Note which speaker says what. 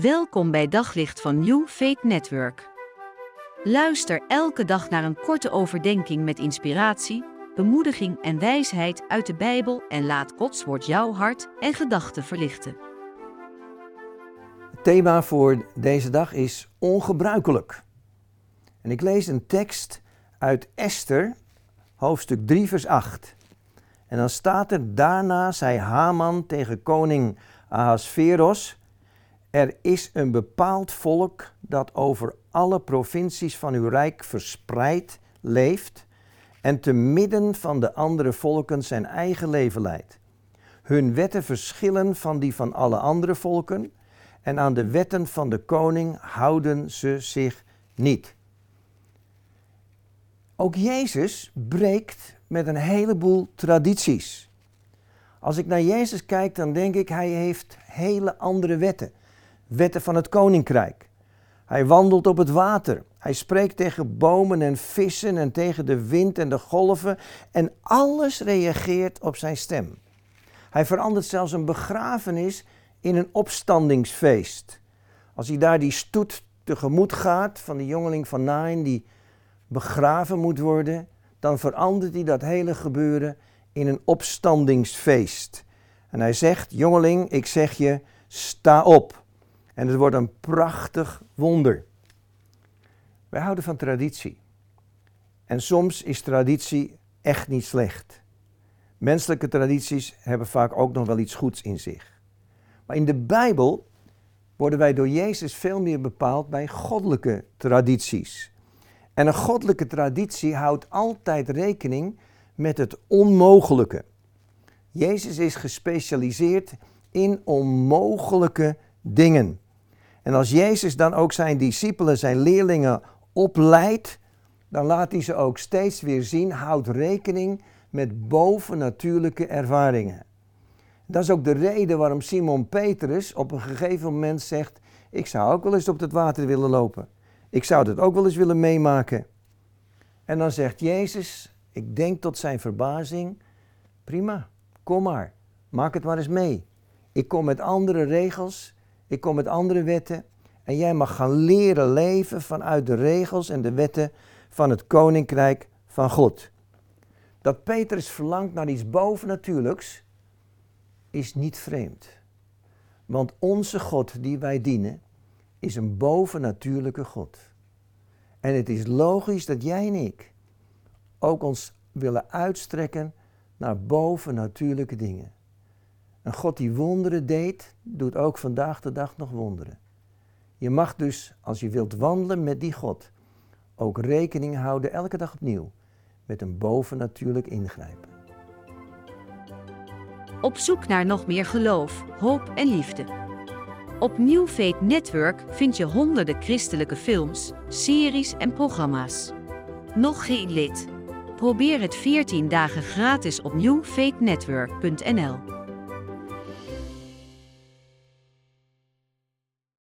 Speaker 1: Welkom bij Daglicht van New Faith Network. Luister elke dag naar een korte overdenking met inspiratie, bemoediging en wijsheid uit de Bijbel en laat Gods woord jouw hart en gedachten verlichten.
Speaker 2: Het thema voor deze dag is ongebruikelijk. En ik lees een tekst uit Esther, hoofdstuk 3, vers 8. En dan staat er: Daarna zei Haman tegen koning Ahasveros er is een bepaald volk dat over alle provincies van uw rijk verspreid leeft en te midden van de andere volken zijn eigen leven leidt. Hun wetten verschillen van die van alle andere volken en aan de wetten van de koning houden ze zich niet. Ook Jezus breekt met een heleboel tradities. Als ik naar Jezus kijk, dan denk ik, hij heeft hele andere wetten wetten van het koninkrijk. Hij wandelt op het water. Hij spreekt tegen bomen en vissen en tegen de wind en de golven. En alles reageert op zijn stem. Hij verandert zelfs een begrafenis in een opstandingsfeest. Als hij daar die stoet tegemoet gaat van de jongeling van Nain die begraven moet worden, dan verandert hij dat hele gebeuren in een opstandingsfeest. En hij zegt, jongeling, ik zeg je, sta op. En het wordt een prachtig wonder. Wij houden van traditie. En soms is traditie echt niet slecht. Menselijke tradities hebben vaak ook nog wel iets goeds in zich. Maar in de Bijbel worden wij door Jezus veel meer bepaald bij goddelijke tradities. En een goddelijke traditie houdt altijd rekening met het onmogelijke. Jezus is gespecialiseerd in onmogelijke dingen. En als Jezus dan ook zijn discipelen, zijn leerlingen opleidt, dan laat hij ze ook steeds weer zien, houd rekening met bovennatuurlijke ervaringen. Dat is ook de reden waarom Simon Petrus op een gegeven moment zegt, ik zou ook wel eens op het water willen lopen. Ik zou dat ook wel eens willen meemaken. En dan zegt Jezus, ik denk tot zijn verbazing, prima, kom maar, maak het maar eens mee. Ik kom met andere regels, ik kom met andere wetten. En jij mag gaan leren leven vanuit de regels en de wetten van het koninkrijk van God. Dat Petrus verlangt naar iets bovennatuurlijks is niet vreemd. Want onze God die wij dienen is een bovennatuurlijke God. En het is logisch dat jij en ik ook ons willen uitstrekken naar bovennatuurlijke dingen. Een God die wonderen deed, doet ook vandaag de dag nog wonderen. Je mag dus, als je wilt wandelen met die God, ook rekening houden elke dag opnieuw met een bovennatuurlijk ingrijpen.
Speaker 1: Op zoek naar nog meer geloof, hoop en liefde. Op New Faith Network vind je honderden christelijke films, series en programma's. Nog geen lid? Probeer het 14 dagen gratis op newfaithnetwork.nl.